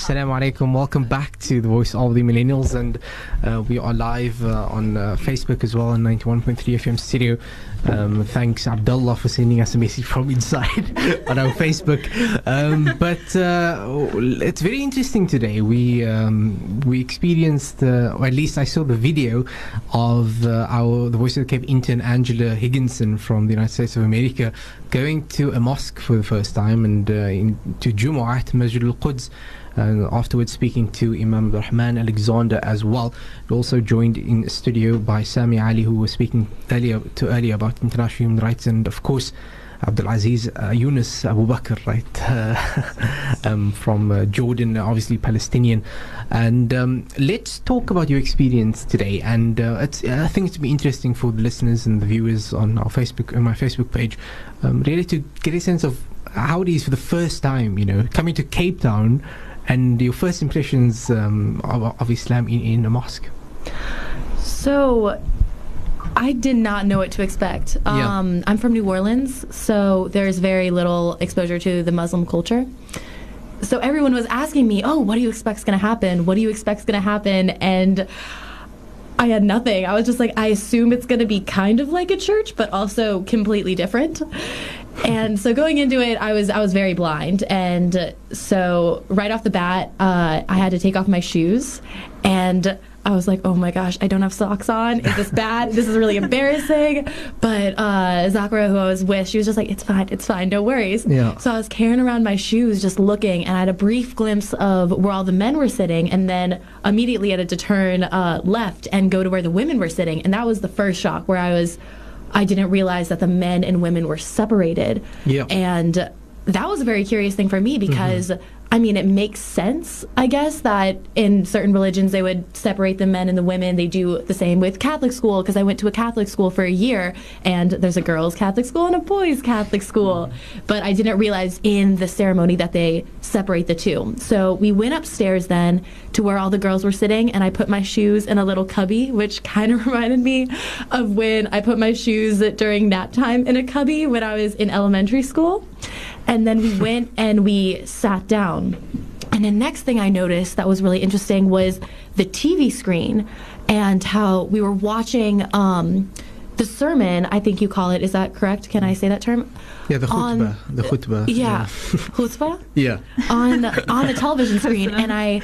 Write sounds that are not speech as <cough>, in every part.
Assalamu alaikum. Welcome back to the Voice of the Millennials, and uh, we are live uh, on uh, Facebook as well on 91.3 FM Studio. Um, thanks, Abdullah, for sending us a message from inside <laughs> on our Facebook. Um, but uh, it's very interesting today. We um, we experienced, uh, or at least I saw the video of uh, our the Voice of the Cape intern Angela Higginson from the United States of America going to a mosque for the first time and in, to Jumu'at Masjid al-Quds and afterwards speaking to Imam Rahman Alexander as well. Also joined in studio by Sami Alli, who was speaking earlier to earlier about international human rights, and of course. Abdul Aziz uh, Younis Abu Bakr, right, <laughs> uh, um, from uh, Jordan, obviously Palestinian. And um, let's talk about your experience today. And uh, I think it's to be interesting for the listeners and the viewers on our Facebook, on my Facebook page, um, really to get a sense of how it is for the first time, you know, coming to Cape Town and your first impressions um, of, of, Islam in, in a mosque. So, I did not know what to expect. Yeah. Um, I'm from New Orleans, so there's very little exposure to the Muslim culture. So everyone was asking me, "Oh, what do you expect is going to happen? What do you expect is going to happen?" And I had nothing. I was just like, I assume it's going to be kind of like a church, but also completely different. And so going into it, I was I was very blind, and so right off the bat, uh, I had to take off my shoes, and I was like, oh my gosh, I don't have socks on. Is this bad? this is really embarrassing. But uh, Zachara, who I was with, she was just like, it's fine, it's fine, no worries. Yeah. So I was carrying around my shoes, just looking, and I had a brief glimpse of where all the men were sitting, and then immediately I had to turn uh, left and go to where the women were sitting. And that was the first shock where I was, I didn't realize that the men and women were separated. Yeah. And that was a very curious thing for me because. Mm-hmm. I mean, it makes sense, I guess, that in certain religions they would separate the men and the women. They do the same with Catholic school because I went to a Catholic school for a year, and there's a girls' Catholic school and a boys' Catholic school. But I didn't realize in the ceremony that they separate the two. So we went upstairs then to where all the girls were sitting, and I put my shoes in a little cubby, which <laughs> kind of reminded me of when I put my shoes during nap time in a cubby when I was in elementary school. And then we went and we sat down. And the next thing I noticed that was really interesting was the TV screen and how we were watching um, the sermon, I think you call it. Is that correct? Can I say that term? Yeah, the khutbah. On, the khutbah. Yeah. yeah. <laughs> khutbah? Yeah. On, on a television <laughs> screen. and I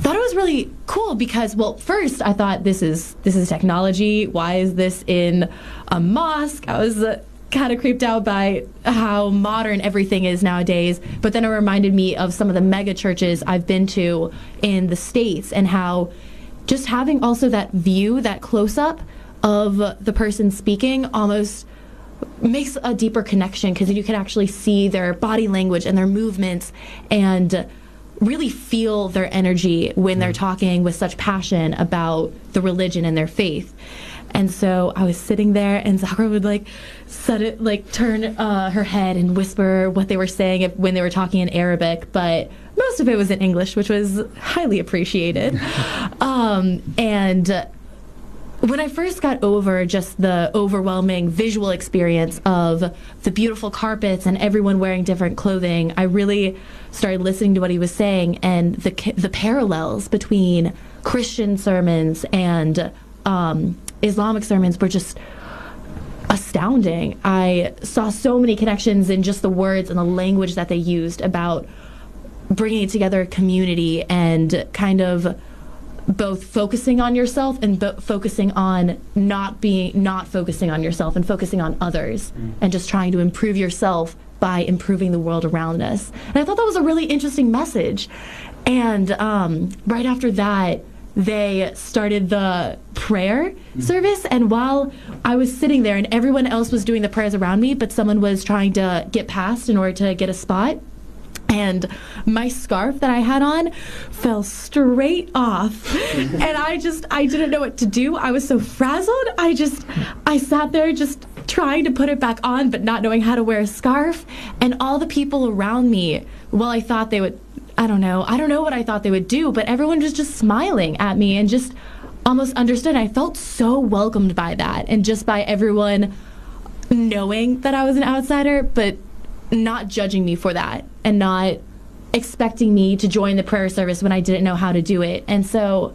thought it was really cool because well first i thought this is this is technology why is this in a mosque i was uh, kind of creeped out by how modern everything is nowadays. But then it reminded me of some of the mega churches I've been to in the States and how just having also that view, that close up of the person speaking almost makes a deeper connection because you can actually see their body language and their movements and really feel their energy when they're mm-hmm. talking with such passion about the religion and their faith. And so I was sitting there, and Zahra would like it, like turn uh, her head and whisper what they were saying if, when they were talking in Arabic, but most of it was in English, which was highly appreciated. <laughs> um, and when I first got over just the overwhelming visual experience of the beautiful carpets and everyone wearing different clothing, I really started listening to what he was saying and the the parallels between Christian sermons and um, Islamic sermons were just astounding. I saw so many connections in just the words and the language that they used about bringing together a community and kind of both focusing on yourself and bo- focusing on not being not focusing on yourself and focusing on others mm. and just trying to improve yourself by improving the world around us. And I thought that was a really interesting message. And um, right after that, they started the prayer mm-hmm. service and while i was sitting there and everyone else was doing the prayers around me but someone was trying to get past in order to get a spot and my scarf that I had on fell straight off. <laughs> and I just, I didn't know what to do. I was so frazzled. I just, I sat there just trying to put it back on, but not knowing how to wear a scarf. And all the people around me, well, I thought they would I don't know. I don't know what I thought they would do, but everyone was just smiling at me and just almost understood. I felt so welcomed by that and just by everyone knowing that I was an outsider, but not judging me for that and not expecting me to join the prayer service when I didn't know how to do it. And so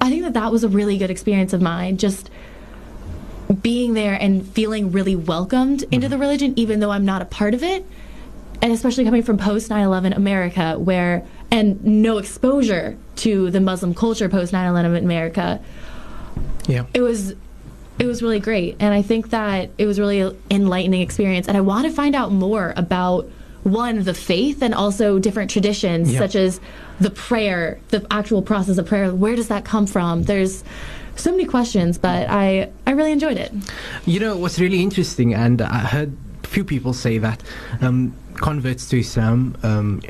I think that that was a really good experience of mine. Just being there and feeling really welcomed into mm-hmm. the religion, even though I'm not a part of it. And especially coming from post 9 11 America, where, and no exposure to the Muslim culture post 9 11 America, Yeah. it was it was really great. And i think that it was really an enlightening experience. And i want to find out more about one the faith and also different traditions Yeah. such as the prayer the actual process of prayer. Where does that come from? There's so many questions but i i really enjoyed it. You know what's really interesting, and I heard few people say that um, converts to Islam. Um,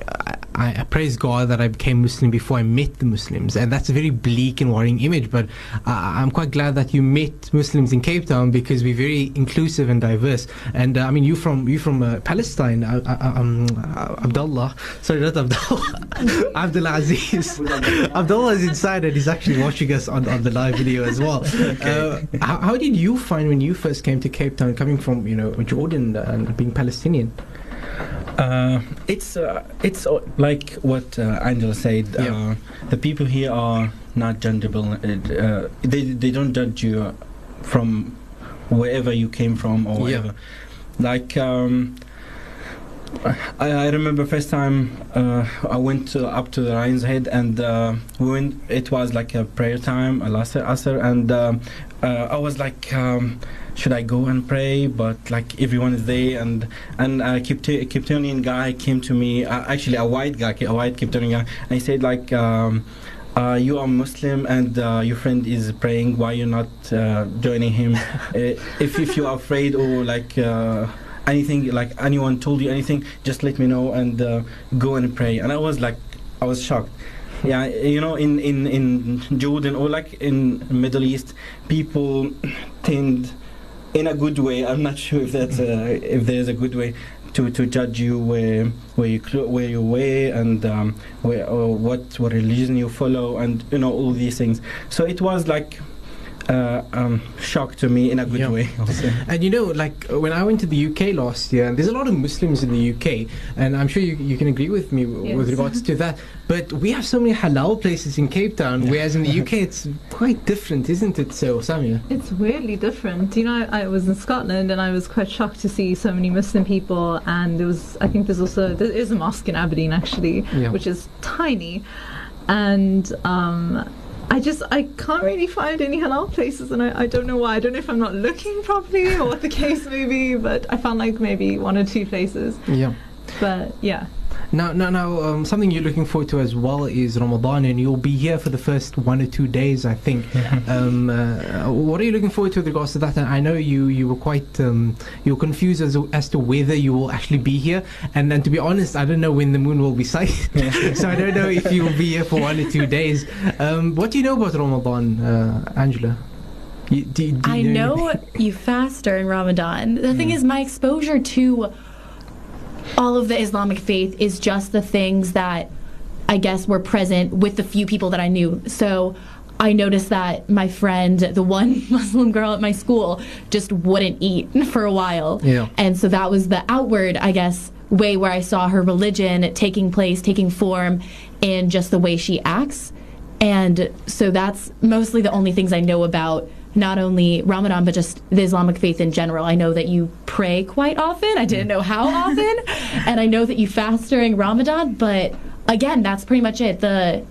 I, I praise God that I became Muslim before I met the Muslims, and that's a very bleak and worrying image. But I, I'm quite glad that you met Muslims in Cape Town because we're very inclusive and diverse. And uh, I mean, you from you from uh, Palestine, uh, uh, um, uh, Abdullah. Sorry, not Abdullah. <laughs> Abdullah Aziz. <laughs> Abdullah is inside and he's actually watching us on, on the live video as well. <laughs> Uh, how, how did you find when you first came to Cape Town, coming from you know Jordan and being Palestinian? Uh, it's uh, it's uh, like what uh, Angela said. Yeah. Uh, the people here are not judgeable. Uh, they they don't judge you from wherever you came from or Yeah. whatever. Like um, I, I remember first time uh, I went to, up to the Lion's Head and uh, we went. It was like a prayer time, a last asr, and I was like. Um, should I go and pray? But like everyone is there, and and a Kiptonian guy came to me. Uh, actually, a white guy, a white Kiptonian guy, and he said like. Um, uh, you are Muslim and uh, your friend is praying. Why you not uh, joining him? <laughs> uh, if if you are afraid or like uh, anything, like anyone told you anything, just let me know and uh, go and pray. And I was like, I was shocked. Yeah, you know, in in in Jordan or like in Middle East, people <clears throat> tend in a good way. I'm not <laughs> sure if that's a, if there's a good way to, to judge you where where you where you wear and um, where or what what religion you follow and you know all these things. So it was like uh, um, shock to me in a good Yeah. way. Also. <laughs> And you know, like uh, when I went to the UK last year, and there's a lot of Muslims in the UK, and I'm sure you, you can agree with me w- with regards to <laughs> that. But we have so many halal places in Cape Town, whereas in the UK <laughs> it's quite different, isn't it? So, Saamiya. It's weirdly different. You know, I, I was in Scotland and I was quite shocked to see so many Muslim people. And there was, I think there's also there is a mosque in Aberdeen actually, Yeah. which is tiny, and um, I just I can't really find any halal places, and I, I don't know why. I don't know if I'm not looking properly or what the case may be, but I found like maybe one or two places. Yeah. But yeah, Now, now, now, um, something you're looking forward to as well is Ramadan, and you'll be here for the first one or two days, I think. <laughs> um, uh, what are you looking forward to with regards to that? And I know you, you were quite, um, you were confused as, as to whether you will actually be here. And then, to be honest, I don't know when the moon will be <laughs> sighted, so I don't know if you will be here for one or two days. Um, what do you know about Ramadan, uh, Angela? You, do, do you I know you fast during Ramadan. The thing is, my exposure to all of the Islamic faith is just the things that I guess were present with the few people that I knew. So I noticed that my friend, the one <laughs> Muslim girl at my school, just wouldn't eat for a while. Yeah. And so that was the outward, I guess, way where I saw her religion taking place, taking form in just the way she acts. And so that's mostly the only things I know about not only Ramadan, but just the Islamic faith in general. I know that you pray quite often. I didn't know how <laughs> often. and I know that you fast during Ramadan, but again, that's pretty much it. The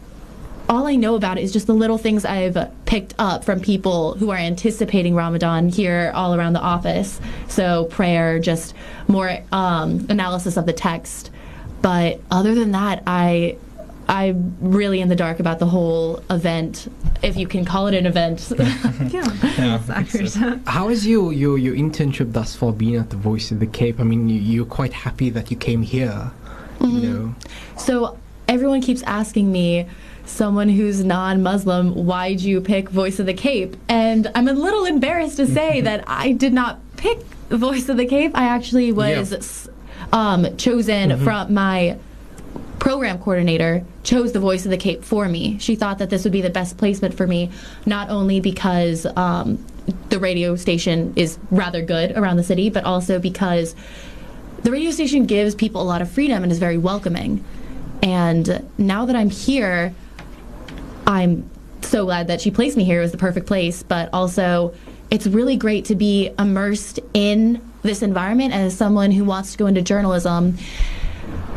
all I know about it is just the little things I've picked up from people who are anticipating Ramadan here all around the office. So prayer, just more um, analysis of the text. But other than that, I I'm really in the dark about the whole event, if you can call it an event. <laughs> <laughs> yeah, Yeah, that's uh, accurate. How has your, your, your internship thus far been at the Voice of the Cape? I mean, you, you're quite happy that you came here, you mm-hmm. know? So everyone keeps asking me, someone who's non-Muslim, why'd you pick Voice of the Cape? And I'm a little embarrassed to say <laughs> that I did not pick Voice of the Cape. I actually was Yeah. um, chosen mm-hmm. from my program coordinator chose the voice of the cape for me she thought that this would be the best placement for me not only because um, the radio station is rather good around the city but also because the radio station gives people a lot of freedom and is very welcoming And now that I'm here, I'm so glad that she placed me here. It was the perfect place, but also it's really great to be immersed in this environment as someone who wants to go into journalism.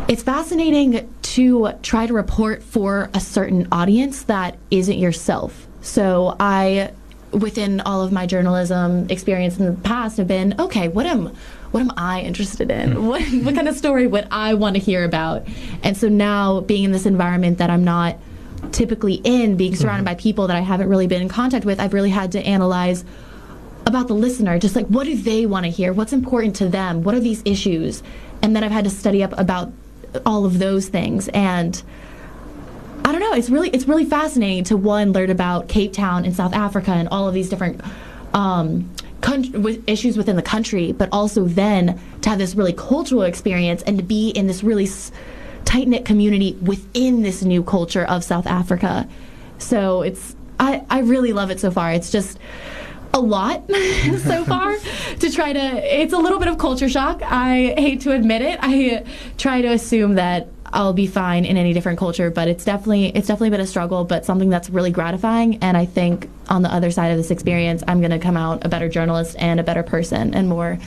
It's fascinating to try to report for a certain audience that isn't yourself. So I within all of my journalism experience in the past have been okay, what am what am I interested in? Hmm. What <laughs> what kind of story would I want to hear about? And so now being in this environment that I'm not typically in, being surrounded hmm. by people that I haven't really been in contact with, I've really had to analyze about the listener, just like what do they want to hear? What's important to them? What are these issues? And then I've had to study up about all of those things and I don't know. It's really it's really fascinating to one learn about Cape Town in South Africa and all of these different um, issues within the country, but also then to have this really cultural experience and to be in this really tight knit community within this new culture of South Africa. So it's I I really love it so far. It's just a lot <laughs> so far to try to it's a little bit of culture shock. I hate to admit it. I try to assume that i'll be fine in any different culture but it's definitely it's definitely been a struggle but something that's really gratifying. And i think on the other side of this experience i'm going to come out a better journalist and a better person and more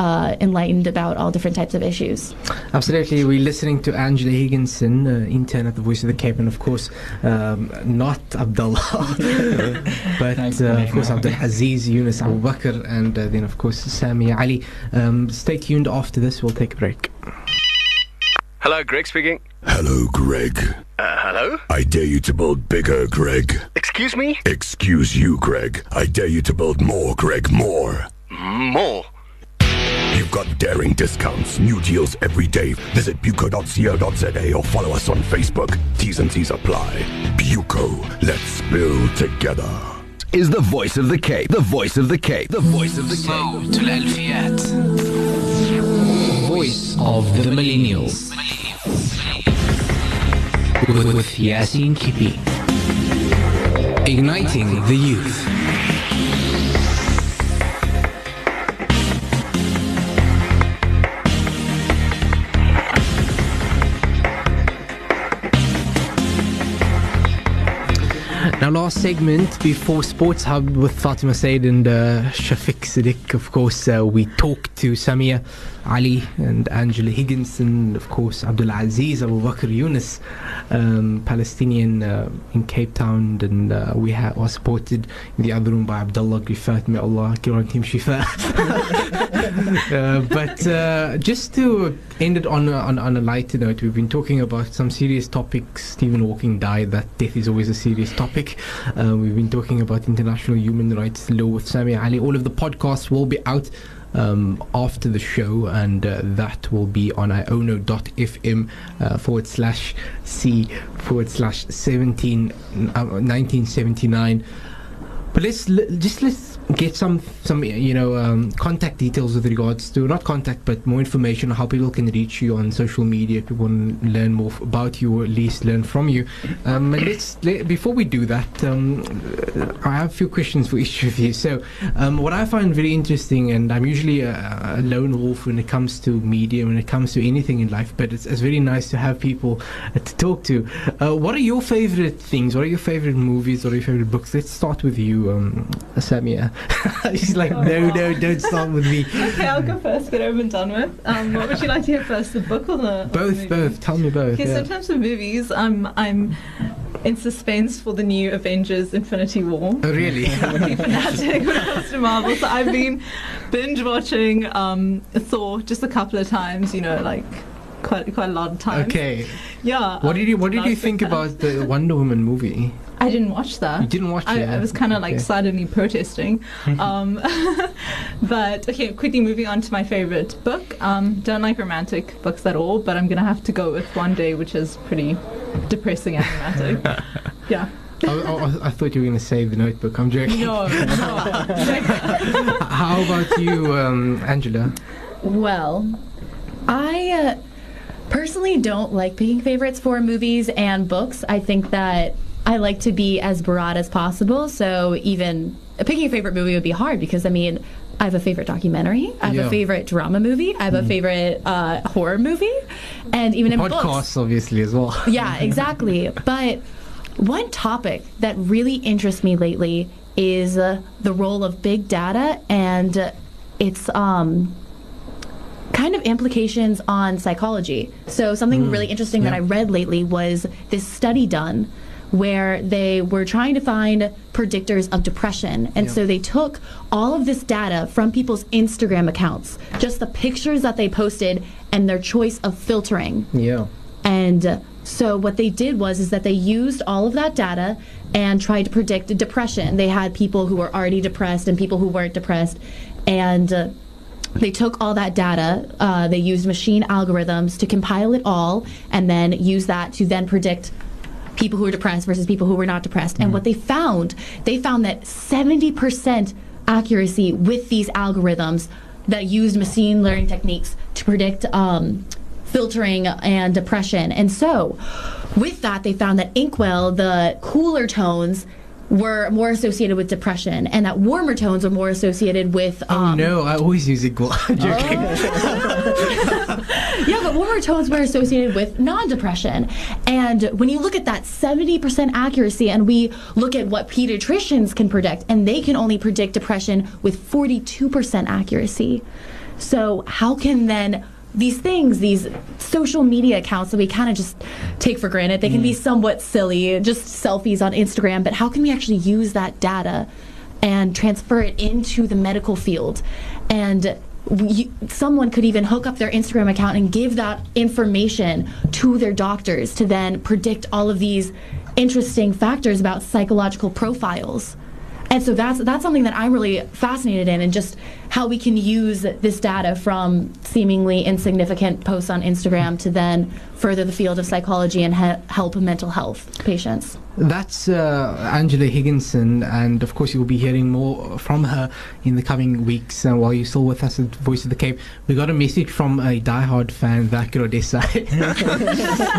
uh, enlightened about all different types of issues. Absolutely. We're listening to Angela Higginson, uh, intern at the Voice of the Cape, and of course, um, not Abdullah, <laughs> but uh, of course, Abdul Aziz, Younis Abu Bakr, and uh, then of course, Sami Alli. Um, stay tuned after this, we'll take a break. Hello, Greg speaking. Hello, Greg. Uh, hello? I dare you to build bigger, Greg. Excuse me? Excuse you, Greg. I dare you to build more, Greg, more. More. You've got daring discounts, new deals every day. Visit buco.co.za or follow us on Facebook. T's and C's apply. Buco, let's build together. Is the voice of the Cape, the voice of the Cape, the voice of the Cape. Voice of the Millennials. With Yaseen Kippie. Igniting the youth. Now, last segment before Sports Hub with Fatima Said and uh, Shafiq Siddiq, of course, uh, we talked to Saamiya Alli and Angela Higginson, and of course, Abdul Aziz Abu Bakr Younis, um, Palestinian uh, in Cape Town, and uh, we ha- were supported in the other room by Abdullah Grifat. May Allah grant him shifa. <laughs> <laughs> uh, but uh, just to end it on a, on, on a lighter note, we've been talking about some serious topics. Stephen Hawking died. That death is always a serious topic. Uh, we've been talking about international human rights law with Sami Alli. All of the podcasts will be out um, after the show, and uh, that will be on iono.fm uh, forward slash C forward slash 17, uh, 1979. But let's l- just let's get some some you know um, contact details with regards to not contact but more information on how people can reach you on social media if people want to learn more about you or at least learn from you. Um, and let's let, before we do that, um, I have a few questions for each of you. So um, what I find very interesting, and I'm usually a, a lone wolf when it comes to media, when it comes to anything in life, but it's, it's very nice to have people uh, to talk to. Uh, what are your favorite things? What are your favorite movies? What are your favorite books? Let's start with you, um, Saamiya. <laughs> She's like, no, no, don't start with me. <laughs> Okay, I'll go first. Get over and done with. Um, what would you like to hear first, the book or the Both, movie? both. Tell me both. Okay, yeah. in terms of movies, I'm I'm in suspense for the new Avengers: Infinity War. Oh, really? <laughs> pretty fanatic when it comes to Marvel. So I've been binge watching um, Thor just a couple of times. You know, like quite quite a lot of times. okay. Yeah. What did you What did you think about the Wonder Woman movie? I didn't watch that. You didn't watch I, it. I was kind of like Okay. silently protesting. <laughs> um, <laughs> but okay, quickly moving on to my favorite book. Um, don't like romantic books at all, but I'm gonna have to go with One Day, which is pretty depressing and romantic. <laughs> yeah. I, I, I thought you were going to say the Notebook. I'm joking. No, no. How about you, um, Angela? Well, I uh, personally don't like picking favorites for movies and books. I think that I like to be as broad as possible. So even picking a favorite movie would be hard because I mean, I have a favorite documentary. I have Yeah. a favorite drama movie. I have a favorite uh, horror movie, and even in books. Podcasts, obviously, as well. Yeah, <laughs> exactly. but one topic that really interests me lately is uh, the role of big data and uh, its um, kind of implications on psychology. So, something really interesting that. I read lately was this study done where they were trying to find predictors of depression. And Yeah. so they took all of this data from people's Instagram accounts, just the pictures that they posted and their choice of filtering. Yeah. And so what they did was is that they used all of that data and tried to predict depression. They had people who were already depressed and people who weren't depressed, and uh, they took all that data. Uh, they used machine algorithms to compile it all, and then use that to then predict people who were depressed versus people who were not depressed. And what they found, they found that 70% accuracy with these algorithms that used machine learning techniques to predict um, filtering and depression. And so, with that, they found that inkwell, the cooler tones, were more associated with depression, and that warmer tones were more associated with. Oh Um, no, I always use equal. <laughs> I'm joking. Yeah, but warmer tones were associated with non-depression. And when you look at that 70% accuracy and we look at what pediatricians can predict and they can only predict depression with 42% accuracy. So how can then these things, these social media accounts that we kind of just take for granted, they can be mm. somewhat silly, just selfies on Instagram, but how can we actually use that data and transfer it into the medical field? And we, someone could even hook up their Instagram account and give that information to their doctors to then predict all of these interesting factors about psychological profiles. And so that's that's something that I'm really fascinated in, and just how we can use this data from seemingly insignificant posts on Instagram to then further the field of psychology and he- help mental health patients. That's uh, Angela Higginson, and of course, you'll be hearing more from her in the coming weeks. Uh, while you're still with us at Voice of the Cape, we got a message from a diehard fan, Vakiro Desai, <laughs>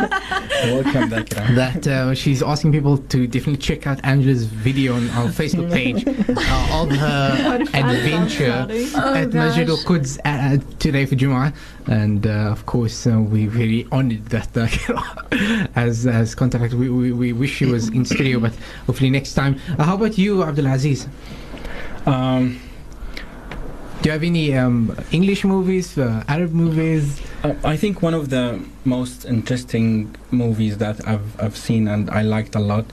Welcome, Dakira. that uh, she's asking people to definitely check out Angela's video on our Facebook page <laughs> uh, of her adventure at Masjid al Quds uh, today for Jum'ah. And uh, of course, uh, we're very honored that uh, <laughs> as as contact. We, we, we wish she was in studio, but hopefully next time. Uh, how about you, Abdul Aziz? Um, Do you have any um, English movies, uh, Arab movies? Uh, I think one of the most interesting movies that I've I've seen and I liked a lot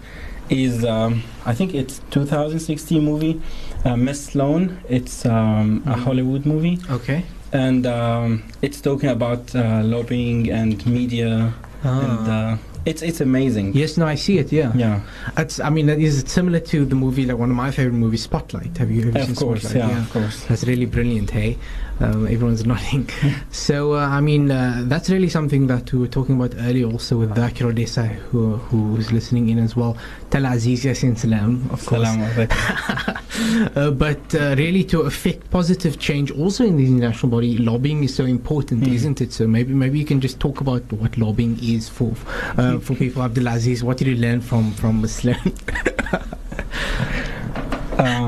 is um, I think it's 2016 movie uh, Miss Sloane. It's um, a Mhm. Hollywood movie Okay. And um, it's talking about uh, lobbying and media and uh, it's it's amazing. yes, no, I see it. Yeah, Yeah, It's. I mean, is it similar to the movie like one of my favorite movies, Spotlight? Have you, have you seen of course. Spotlight? Yeah, of course. That's really brilliant, hey? Um, everyone's <laughs> nodding. so, uh, I mean, uh, that's really something that we were talking about earlier also with Dhakir Odessa, who, who's listening in as well. Tal Aziz Yasin Salam, of course. <laughs> Uh, but uh, really, to affect positive change also in the international body, lobbying is so important, Hmm. isn't it? So maybe maybe you can just talk about what lobbying is for uh, for people. Abdulaziz, what did you learn from from Muslim? Uh, <laughs>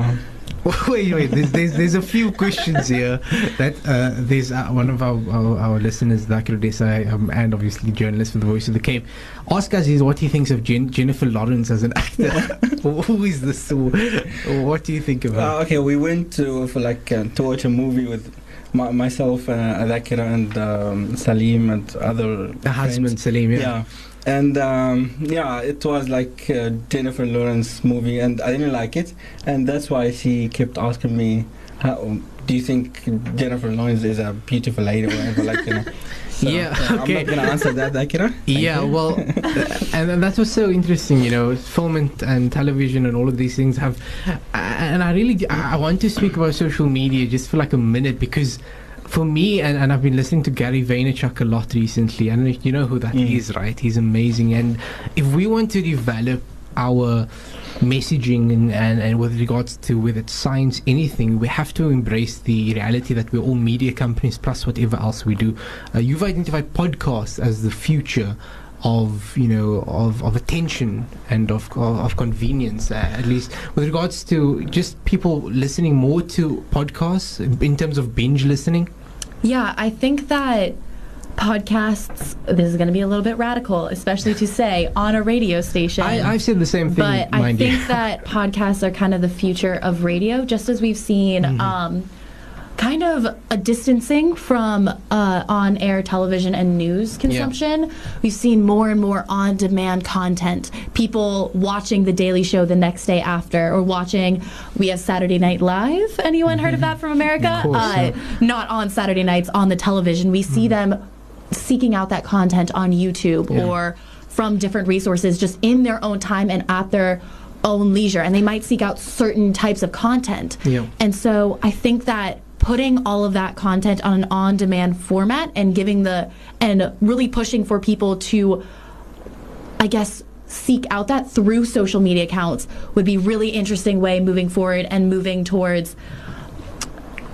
<laughs> wait, wait. There's, there's there's a few questions here that uh, there's uh, one of our our, our listeners, Dhakir Desai, um, and obviously journalist for the Voice of the Cape. Ask us is what he thinks of Jen- Jennifer Lawrence as an actor. <laughs> Who is this? What do you think of her? Uh, okay, we went to for like uh, to watch a movie with my, myself, uh, Adakira, and um, Salim and other the husband, friends. Salim. Yeah. Yeah. And um, yeah, it was like Jennifer Lawrence movie, and I didn't like it, and that's why she kept asking me, how, "Do you think Jennifer Lawrence is a beautiful lady or whatever?" Like you know. <laughs> So, Yeah, I'm not gonna answer that, Akira. <laughs> Yeah, you. well, <laughs> and that's what's so interesting, you know, film and, and television and all of these things have, and I really, I want to speak about social media just for like a minute because for me, and, and I've been listening to Gary Vaynerchuk a lot recently, and you know who that is, Mm. right? He's amazing, and if we want to develop our messaging and, and, and with regards to whether it's science anything we have to embrace the reality that we're all media companies plus whatever else we do uh, you've identified podcasts as the future of you know of, of attention and of of, of convenience uh, at least with regards to just people listening more to podcasts in terms of binge listening Yeah, I think that podcasts, this is going to be a little bit radical, especially to say on a radio station. I, I've said the same thing but I think that podcasts are kind of the future of radio, just as we've seen Mm-hmm. um, kind of a distancing from uh, on air television and news consumption. We've seen more and more on demand content. People watching The Daily Show the next day after, or watching, we have Saturday Night Live. Anyone heard of that from America? Mm-hmm. Course, uh, Not on Saturday nights on the television. We see them seeking out that content on YouTube Mm-hmm. Yeah. or from different resources just in their own time and at their own leisure and they might seek out certain types of content Yeah. and so i think that putting all of that content on an on-demand format and giving the and really pushing for people to i guess seek out that through social media accounts would be really interesting way moving forward and moving towards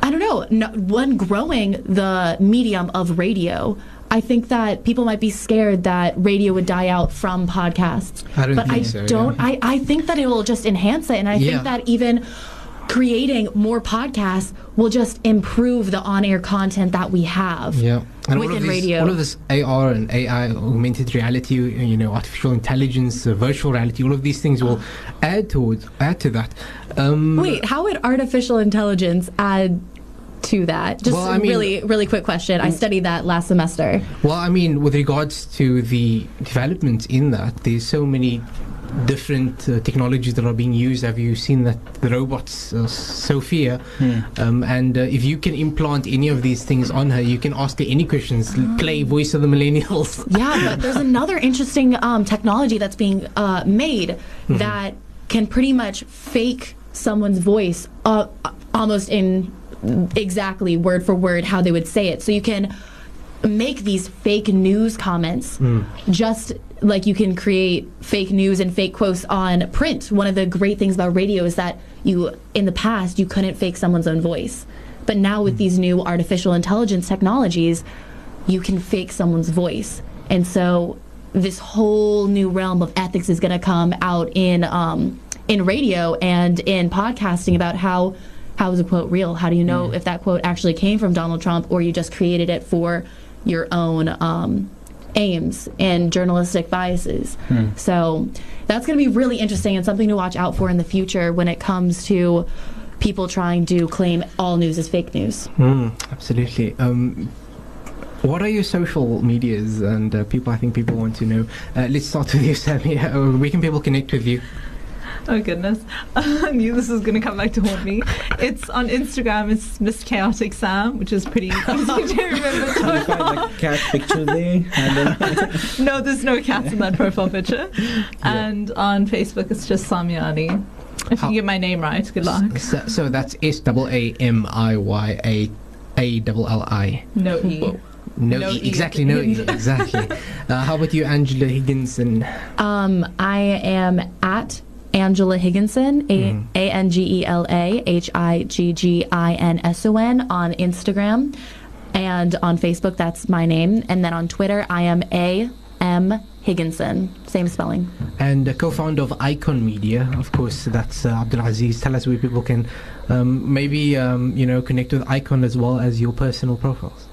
I don't know, no, one growing the medium of radio. I think that people might be scared that radio would die out from podcasts. I don't but think I so, don't yeah. I, I think that it will just enhance it and I Yeah. think that even creating more podcasts will just improve the on-air content that we have. Yeah, and all of, within this, radio. all of this AR and AI, augmented reality, you know, artificial intelligence, uh, virtual reality, all of these things will add towards add to that. Um, Wait, how would artificial intelligence add to that? Just Well, I mean- really, really quick question. I studied that last semester. Well, I mean, with regards to the development in that, there's so many different uh, technologies that are being used. Have you seen that the robots, uh, Sophia? Um, and uh, if you can implant any of these things on her, you can ask her any questions. l- Play voice of the millennials. <laughs> Yeah, but there's another interesting um, technology that's being uh, made that can pretty much fake someone's voice uh, almost in exactly word for word how they would say it. So you can make these fake news comments just like you can create fake news and fake quotes on print. One of the great things about radio is that you, in the past, you couldn't fake someone's own voice. But now with these new artificial intelligence technologies, you can fake someone's voice. And so this whole new realm of ethics is going to come out in um, in radio and in podcasting about how how is a quote real? How do you know if that quote actually came from Donald Trump or you just created it for your own um, aims and journalistic biases? So that's going to be really interesting and something to watch out for in the future when it comes to people trying to claim all news is fake news. Mm, absolutely. Um, what are your social medias? And uh, people, I think people want to know. Uh, let's start with you, Sammy. <laughs> Uh, where can people connect with you? <laughs> Oh goodness, <laughs> I knew this was going to come back to haunt me. It's on Instagram. It's Miss Chaotic Sam, which is pretty <laughs> easy to remember. Can you find like cat picture there? No, there's no cats in that profile picture. And on Facebook, it's just Saamiya Alli. If How- you get my name right, good luck. So, so that's S double A M I Y A A double L I. No E. No, No e, E. exactly, no e, exactly. Uh, how about you, Angela Higginson? Um, I am at Angela Higginson, A N G E L A H I G G I N S O N, on Instagram, and on Facebook that's my name, and then on Twitter I am A M Higginson, same spelling. And uh, co-founder of Icon Media, of course, that's uh, Abdul Aziz. Tell us where people can um, maybe um, you know connect with Icon as well as your personal profiles.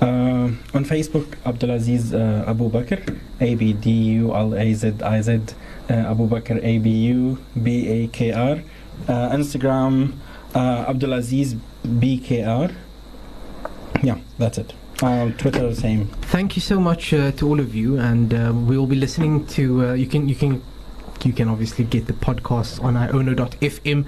Uh, on Facebook, Abdulaziz uh, Abu Bakr, A B D U L A Z I Z, uh, Abu Bakr, A B U B A K R. Uh, Instagram, uh, Abdulaziz B K R. Yeah, that's it. Uh, Twitter, same. Thank you so much uh, to all of you, and uh, we will be listening to. Uh, you can you can you can obviously get the podcast on iono.fm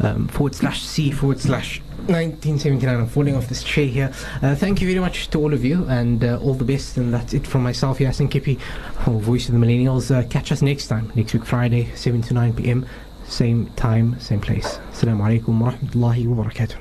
um, forward slash c forward slash 1979. I'm falling off this chair here. Uh, thank you very much to all of you, and uh, all the best. And that's it from myself, Yaseen Kippie, oh, voice of the millennials. Uh, catch us next time, next week Friday, 7 to 9 p.m. Same time, same place. Assalamu alaikum wa rahmatullahi wa barakatuh.